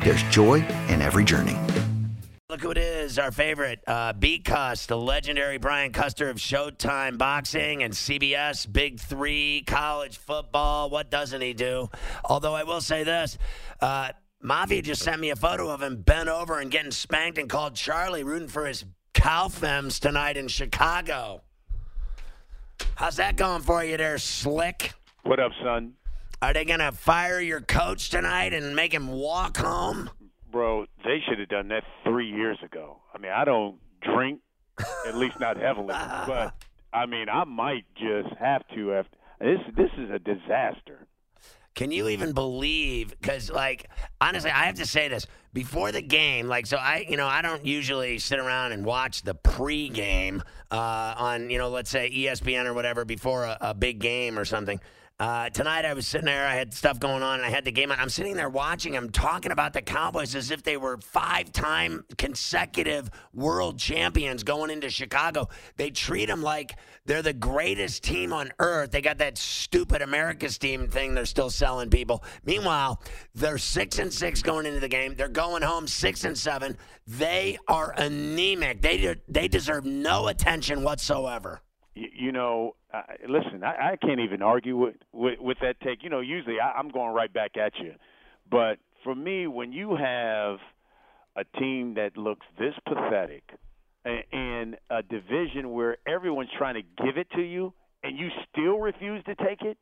there's joy in every journey. Look who it is, our favorite, uh, Beat Cuss, the legendary Brian Custer of Showtime Boxing and CBS, Big Three, college football. What doesn't he do? Although I will say this, uh, Mafia just sent me a photo of him bent over and getting spanked and called Charlie, rooting for his Calfems tonight in Chicago. How's that going for you there, Slick? What up, son? Are they going to fire your coach tonight and make him walk home? Bro, they should have done that three years ago. I mean, I don't drink, at least not heavily, but I mean, I might just have to. After this, this is a disaster. Can you even believe? Because, like, honestly, I have to say this before the game. Like, so I, you know, I don't usually sit around and watch the pregame uh, on, you know, let's say ESPN or whatever before a, a big game or something. Uh, tonight I was sitting there, I had stuff going on, and I had the game on. I'm sitting there watching them talking about the Cowboys as if they were five time consecutive world champions going into Chicago. They treat them like they're the greatest team on earth. They got that stupid America's team thing they're still selling people. Meanwhile, they're six and six going into the game. They're going home six and seven. They are anemic. They, de- they deserve no attention whatsoever you, you know, uh, listen, I, I can't even argue with, with with that take. You know, usually I, I'm going right back at you, but for me, when you have a team that looks this pathetic and a division where everyone's trying to give it to you and you still refuse to take it,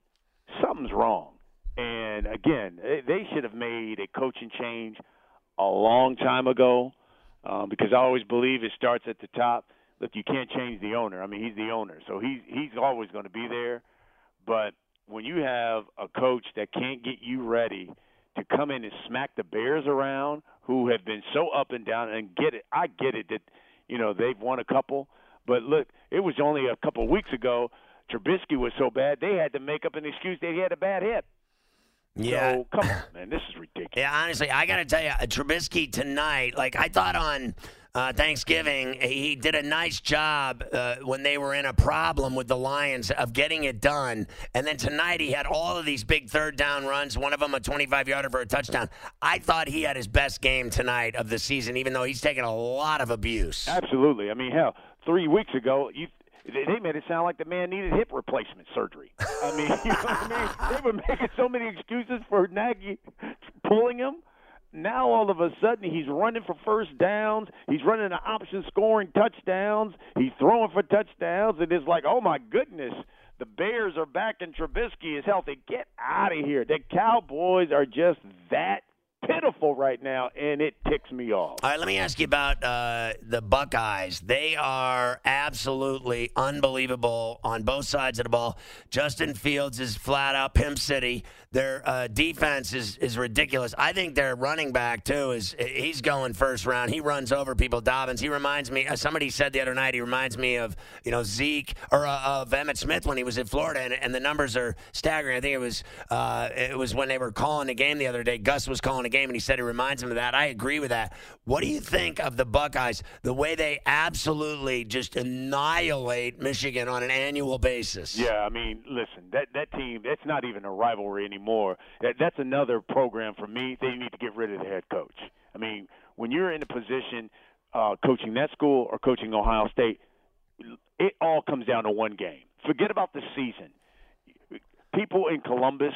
something's wrong. And again, they should have made a coaching change a long time ago um, because I always believe it starts at the top look, you can't change the owner. I mean, he's the owner, so he's he's always going to be there. But when you have a coach that can't get you ready to come in and smack the Bears around, who have been so up and down, and get it, I get it that you know they've won a couple, but look, it was only a couple of weeks ago. Trubisky was so bad they had to make up an excuse that he had a bad hip. Yeah. So, come on, man. This is ridiculous. Yeah, honestly, I got to tell you, Trubisky tonight, like, I thought on uh, Thanksgiving, he did a nice job uh, when they were in a problem with the Lions of getting it done. And then tonight, he had all of these big third down runs, one of them a 25 yarder for a touchdown. I thought he had his best game tonight of the season, even though he's taken a lot of abuse. Absolutely. I mean, hell, three weeks ago, you they made it sound like the man needed hip replacement surgery. I mean, you know I mean? They were making so many excuses for Nagy pulling him. Now all of a sudden he's running for first downs. He's running the option scoring touchdowns. He's throwing for touchdowns, and it's like, oh my goodness, the Bears are back and Trubisky is healthy. Get out of here. The Cowboys are just that pitiful right now, and it ticks me off. All right, let me ask you about uh, the Buckeyes. They are absolutely unbelievable on both sides of the ball. Justin Fields is flat out Pimp City. Their uh, defense is, is ridiculous. I think their running back too is he's going first round. He runs over people. Dobbins. He reminds me. Uh, somebody said the other night he reminds me of you know Zeke or uh, of Emmitt Smith when he was in Florida, and, and the numbers are staggering. I think it was uh, it was when they were calling the game the other day. Gus was calling the game, and he said it reminds him of that. I agree with that. What do you think of the Buckeyes? The way they absolutely just annihilate Michigan on an annual basis. Yeah, I mean, listen, that that team. That's not even a rivalry anymore. That, that's another program for me. They need to get rid of the head coach. I mean, when you're in a position uh, coaching that school or coaching Ohio State, it all comes down to one game. Forget about the season. People in Columbus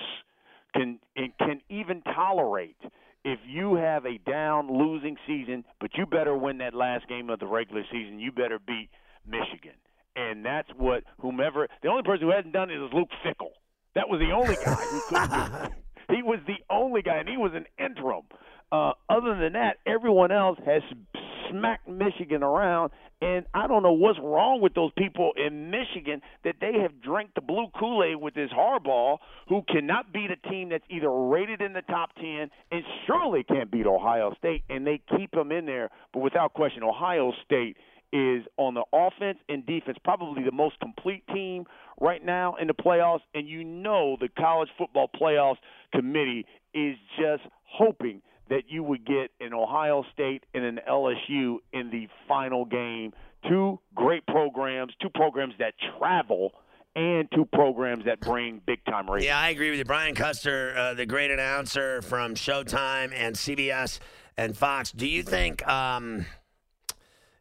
can can even tolerate if you have a down losing season, but you better win that last game of the regular season, you better beat Michigan. And that's what whomever the only person who hasn't done it is Luke Fickell. That was the only guy who couldn't do it. He was the only guy, and he was an interim. Uh, other than that, everyone else has smacked Michigan around, and I don't know what's wrong with those people in Michigan that they have drank the blue Kool Aid with this Harbaugh, who cannot beat a team that's either rated in the top ten and surely can't beat Ohio State, and they keep them in there. But without question, Ohio State is on the offense and defense probably the most complete team right now in the playoffs and you know the college football playoffs committee is just hoping that you would get an Ohio State and an LSU in the final game. Two great programs, two programs that travel and two programs that bring big time ratings. Yeah, I agree with you. Brian Custer, uh, the great announcer from Showtime and CBS and Fox. Do you think um,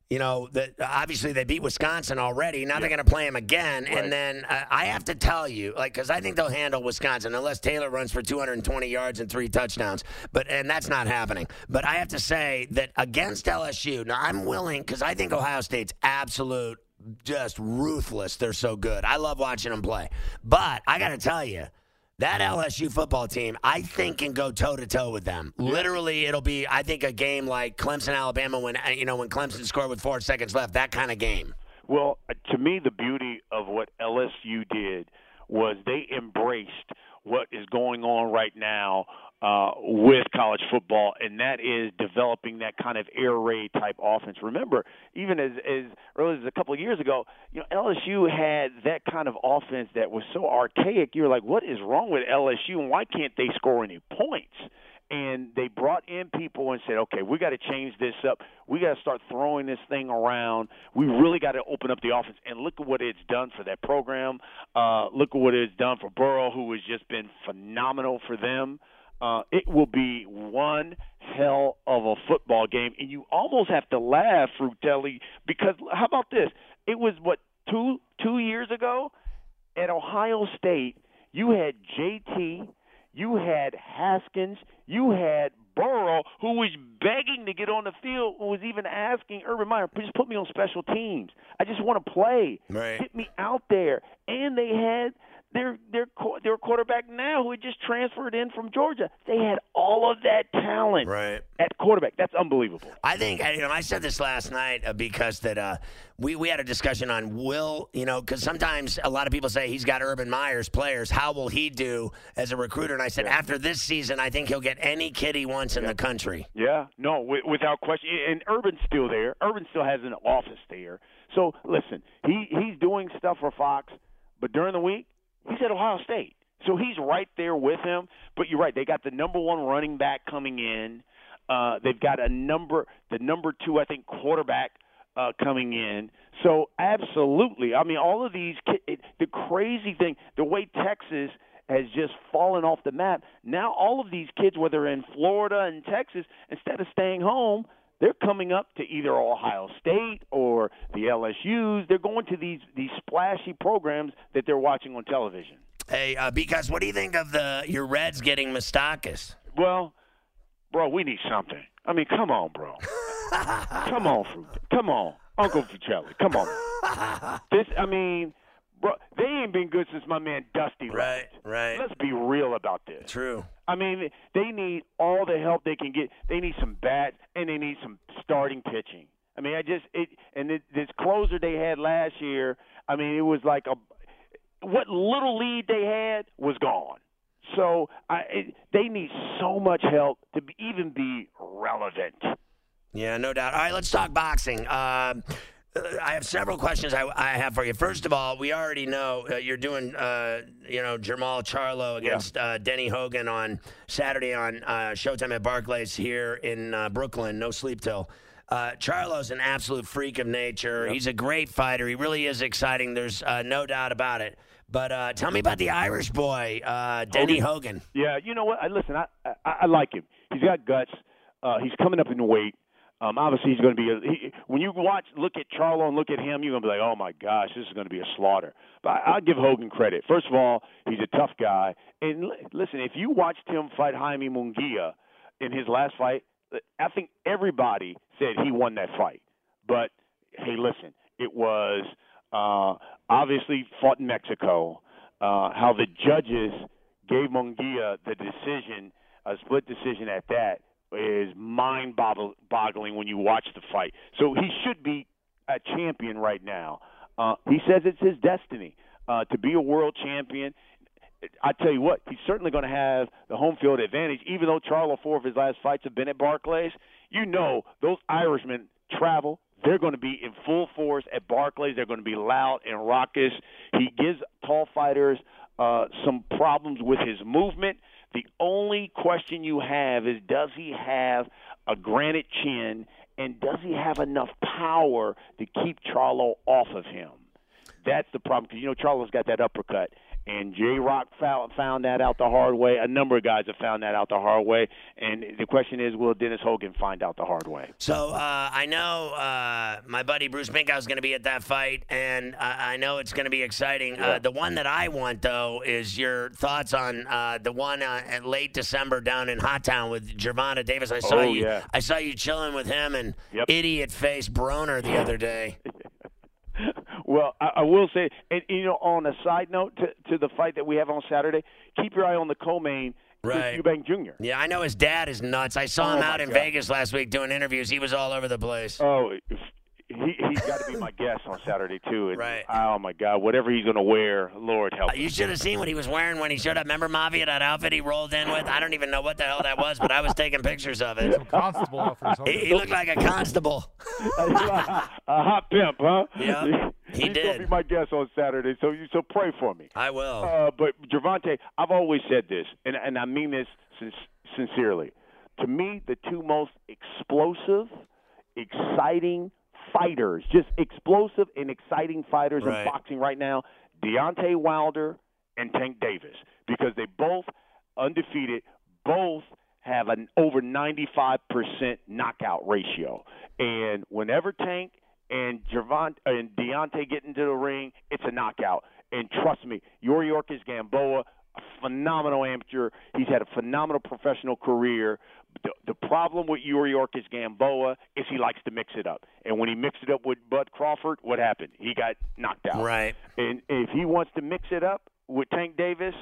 you know, that obviously they beat Wisconsin already. Now yeah. they're going to play them again. Right. And then uh, I have to tell you, like, because I think they'll handle Wisconsin unless Taylor runs for 220 yards and three touchdowns. But and that's not happening. But I have to say that against LSU, now I'm willing because I think Ohio State's absolute just ruthless. They're so good. I love watching them play. But I got to tell you that LSU football team, I think, can go toe to toe with them. Yeah. Literally, it'll be, I think, a game like Clemson, Alabama, when you know when Clemson scored with four seconds left. That kind of game. Well, uh, to me, the beauty of what LSU did was they embraced what is going on right now uh, with college football, and that is developing that kind of air raid type offense. Remember, even as as early as a couple of years ago, you know LSU had that kind of offense that was so archaic. You're like, what is wrong with LSU, and why can't they score any points? and they brought in people and said, okay, we got to change this up. We got to start throwing this thing around. We really got to open up the offense. And look at what it's done for that program. Uh, look at what it's done for Burrow, who has just been phenomenal for them. Uh, it will be one hell of a football game, and you almost have to laugh, Frutelli, because how about this? It was what two two years ago at Ohio State. You had JT, you had Haskins, you had Burrow, who was begging to get on the field, who was even asking Urban Meyer, just put me on special teams. I just want to play. Right. Get me out there. And they had their their their quarterback now who had just transferred in from Georgia. They had all of that talent right. at quarterback. That's unbelievable. I think you know I said this last night uh, because that uh, we we had a discussion on will you know because sometimes a lot of people say he's got Urban Meyer's players. How will he do as a recruiter? And I said yeah. after this season, I think he'll get any kid he wants in yeah. the country. Yeah, no, w- without question. And Urban's still there. Urban still has an office there. So listen, he he's doing stuff for Fox, but during the week He's at Ohio State. So he's right there with him. But you're right. They got the number one running back coming in. Uh, they've got a number, the number two, I think, quarterback uh, coming in. So absolutely. I mean, all of these. It, the crazy thing, the way Texas has just fallen off the map. Now all of these kids, whether in Florida and Texas, instead of staying home, they're coming up to either Ohio State or the LSU's. They're going to these these splashy programs that they're watching on television. Hey, uh, because what do you think of the your Reds getting Moustakas? Well, bro, we need something. I mean, come on, bro. come on, Fruit. Come on, Uncle Fucelli. Come on. this, I mean, bro, they ain't been good since my man Dusty. Right, right. Let's be real about this. True. I mean, they need all the help they can get. They need some bats and they need some starting pitching. I mean, I just it and it, this closer they had last year. I mean, it was like a what little lead they had was gone. So I, it, they need so much help to be, even be relevant. Yeah, no doubt. All right, let's talk boxing. Uh, I have several questions I, I, have for you. First of all, we already know uh, you're doing, uh, you know, Jermall Charlo against yeah. uh, Denny Hogan on Saturday on uh, Showtime at Barclays here in uh, Brooklyn. No sleep till. Uh, Charlo's an absolute freak of nature. Yep. He's a great fighter. He really is exciting. There's no doubt about it. But tell me about the Irish boy, Denny Hogan. Hogan. Yeah, you know what? I, listen, I, I, I like him. He's got guts. he's coming up in weight. Um, obviously, he's going to be. A, he, when you watch, look at Charlo and look at him, you're going to be like, "Oh my gosh, this is going to be a slaughter." But I, I'll give Hogan credit. First of all, he's a tough guy. And l- listen, if you watched him fight Jaime Munguia, in his last fight, I think everybody said he won that fight. But hey, listen, it was uh, obviously fought in Mexico. Uh, how the judges gave Munguia the decision, a split decision at that, is mind-boggling when you watch the fight. So he should be a champion right now. Uh, he says it's his destiny uh, to be a world champion. I tell you what, he's certainly going to have the home field advantage. Even though Charlo, four of his last fights have been at Barclays, you know those Irishmen travel. They're going to be in full force at Barclays. They're going to be loud and raucous. He gives tall fighters uh, some problems with his movement. The only question you have is does he have a granite chin and does he have enough power to keep Charlo off of him? That's the problem because you know Charlo's got that uppercut and J Rock found, found that out the hard way. A number of guys have found that out the hard way. And the question is, will Dennis Hogan find out the hard way? So uh, I know uh, my buddy Bruce Minkow is going to be at that fight, and I, I know it's going to be exciting. Uh, yeah. Uh, the one that I want, though, is your thoughts on uh, the one uh, at late December down in Hot Town with Gervonta Davis. I saw oh, you. Yeah. I saw you chilling with him and yep. idiot face Broner the other day. Well, I, I will say, and you know, on a side note to, to the fight that we have on Saturday, keep your eye on the co-main. Right. Eubank Jr. Yeah, I know his dad is nuts. I saw oh him out in God. Vegas last week doing interviews. He was all over the place. Oh, he he's got to be my guest on Saturday too. And, right. Oh my God, whatever he's going to wear, Lord help. Uh, you should have seen what he was wearing when he showed up. Remember Mafia that outfit he rolled in with? I don't even know what the hell that was, but I was taking pictures of it. Some constable outfit. He, he looked like a constable. a hot pimp, huh? Yeah. He he's did. Gonna be my guest on Saturday, so you so pray for me. I will. Uh, but Gervonta, I've always said this, and and I mean this sincerely. To me, the two most explosive, exciting fighters, just explosive and exciting fighters right. in boxing right now, Deontay Wilder and Tank Davis, because they both undefeated, both have an over 95% knockout ratio. And whenever Tank and Javon and Deontay get into the ring, it's a knockout. And trust me, Yuriorkis Gamboa, a phenomenal amateur. He's had a phenomenal professional career. The, the problem with Yuriorkis Gamboa is he likes to mix it up. And when he mixed it up with Bud Crawford, what happened? He got knocked out. Right. And if he wants to mix it up with Tank Davis,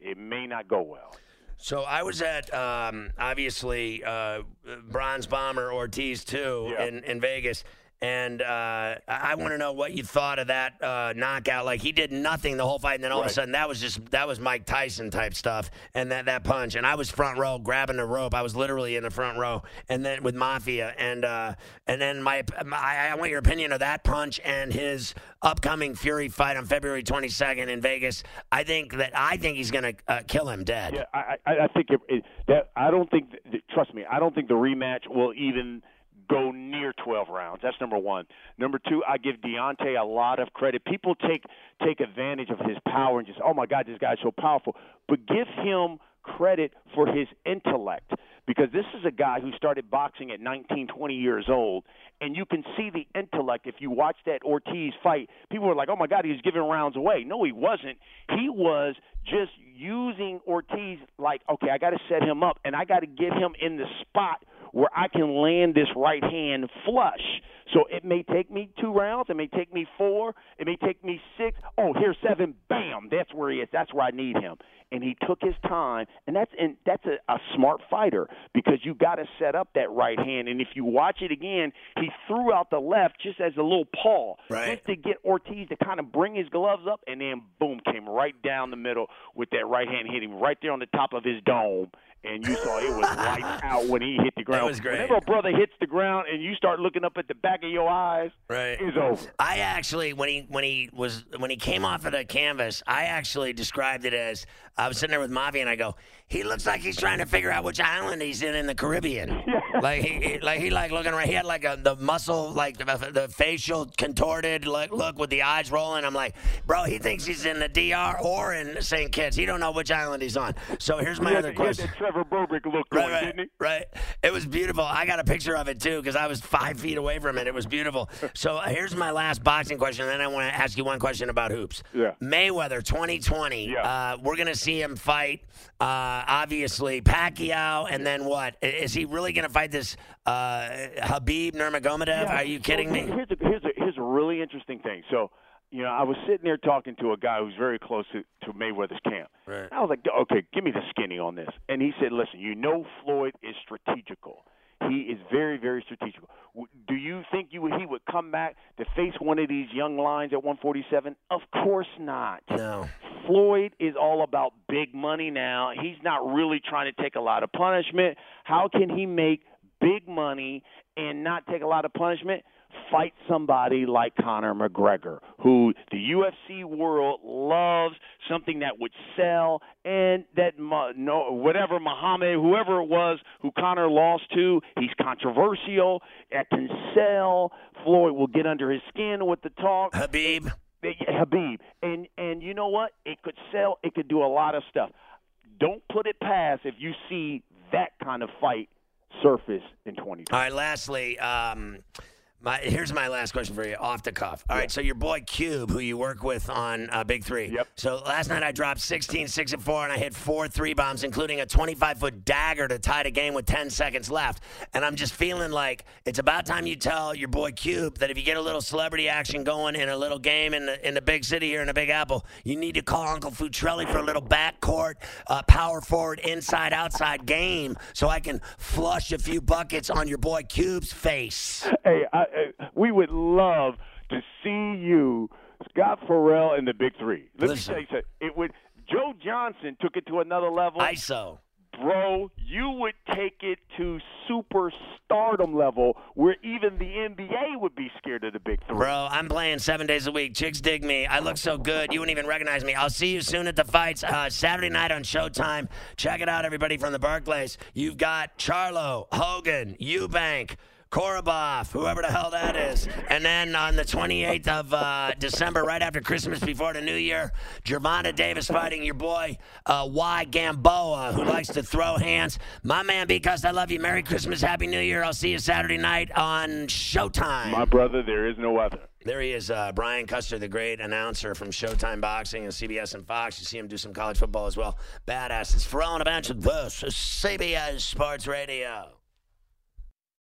it may not go well. So I was at um, obviously uh, Bronze Bomber Ortiz too Yeah. in, in Vegas. And uh, I want to know what you thought of that uh, knockout. Like he did nothing the whole fight, and then all of a sudden that was just that was Mike Tyson type stuff, and that that punch. And I was front row grabbing the rope. I was literally in the front row, and then with Mafia, and uh, and then my, my I want your opinion of that punch and his upcoming Fury fight on February 22nd in Vegas. I think that I think he's gonna uh, kill him dead. Yeah, I, I, I think it, it, that I don't think. That, trust me, I don't think the rematch will even go near 12 rounds. That's number one. Number two, I give Deontay a lot of credit. People take take advantage of his power and just, oh my God, this guy's so powerful. But give him credit for his intellect because this is a guy who started boxing at 19, 20 years old, and you can see the intellect if you watch that Ortiz fight. People were like, "Oh my God, he's giving rounds away." No, he wasn't. He was just using Ortiz like, "Okay, I got to set him up, and I got to get him in the spot where I can land this right hand flush." So it may take me two rounds, it may take me four, it may take me six. Oh, here's seven. Bam! That's where he is. That's where I need him. And he took his time, and that's and that's a, a smart fighter because you got to set up that right hand. And if you watch it again, he threw out the left just as a little paw, Right. just to get Ortiz to kind of bring his gloves up, and then boom, came right down the middle with that right hand, hit him right there on the top of his dome. And you saw it was lights out when he hit the ground. That was great. Whenever a brother hits the ground and you start looking up at the back of your eyes, Right. it's over. I actually, when he when he was when he came off of the canvas, I actually described it as I was sitting there with Mavi and I go, he looks like he's trying to figure out which island he's in in the Caribbean. Like he, he- like he like looking around. He had like a the muscle, like the, the facial contorted like look with the eyes rolling. I'm like, bro, he thinks he's in the DR or in St. Kitts. He don't know which island he's on. So here's my he other he had question. that Trevor Berbick looked Right, on, right, didn't he? right. It was beautiful. I got a picture of it too because I was five feet away from it. It was beautiful. So uh, here's my last boxing question, then I want to ask you one question about hoops. Yeah. Mayweather 2020. Yeah. Uh, we're gonna see him fight. Uh, obviously Pacquiao, and then what? Is he really gonna fight this uh, Habib Nurmagomedov? Yeah, Are you kidding me? Here's a, here's a here's a really interesting thing. So, you know, I was sitting there talking to a guy who's very close to, to Mayweather's camp. Right. I was like, okay, give me the skinny on this. And he said, listen, you know, Floyd is strategical. He is very, very strategical. Do you think you he would come back to face one of these young lions at 147? Of course not. No. Floyd is all about big money now. He's not really trying to take a lot of punishment. How can he make big money and not take a lot of punishment? Fight somebody like Conor McGregor, who the UFC world loves, something that would sell, and that no whatever Muhammad, whoever it was who Conor lost to, he's controversial. That can sell. Floyd will get under his skin with the talk. Habib. Habib, and and you know what? It could sell. It could do a lot of stuff. Don't put it past if you see that kind of fight surface in 2020. All right. Lastly, um, my here's my last question for you, off the cuff. All right. So your boy Cube, who you work with on uh, Big Three. Yep. So last night I dropped 16, 6 and 4, and I hit four three bombs, including a 25 foot dagger to tie the game with 10 seconds left. And I'm just feeling like it's about time you tell your boy Cube that if you get a little celebrity action going in a little game in the in the big city here in the Big Apple, you need to call Uncle Futrelli for a little backcourt, uh, power forward, inside outside game, so I can flush a few buckets on your boy Cube's face. Hey, I, we would love to see you, Scott Ferrall, in the Big Three. Let Listen. me tell you something. It would. Joe Johnson took it to another level. ISO. bro, you would take it to superstardom level where even the NBA would be scared of the big three. Bro, I'm playing seven days a week. Chicks dig me. I look so good. You wouldn't even recognize me. I'll see you soon at the fights. Uh, Saturday night on Showtime. Check it out, everybody from the Barclays. You've got Charlo, Hogan, Eubank. Korobov, whoever the hell that is. And then on the 28th of uh, December, right after Christmas, before the New Year, Gervonta Davis fighting your boy uh, Y Gamboa, who likes to throw hands. My man, because I love you. Merry Christmas, Happy New Year. I'll see you Saturday night on Showtime. My brother, there is no other. There he is, uh, Brian Custer, the great announcer from Showtime Boxing and CBS and Fox. You see him do some college football as well. Badass. It's Ferrall on a bench. This CBS Sports Radio.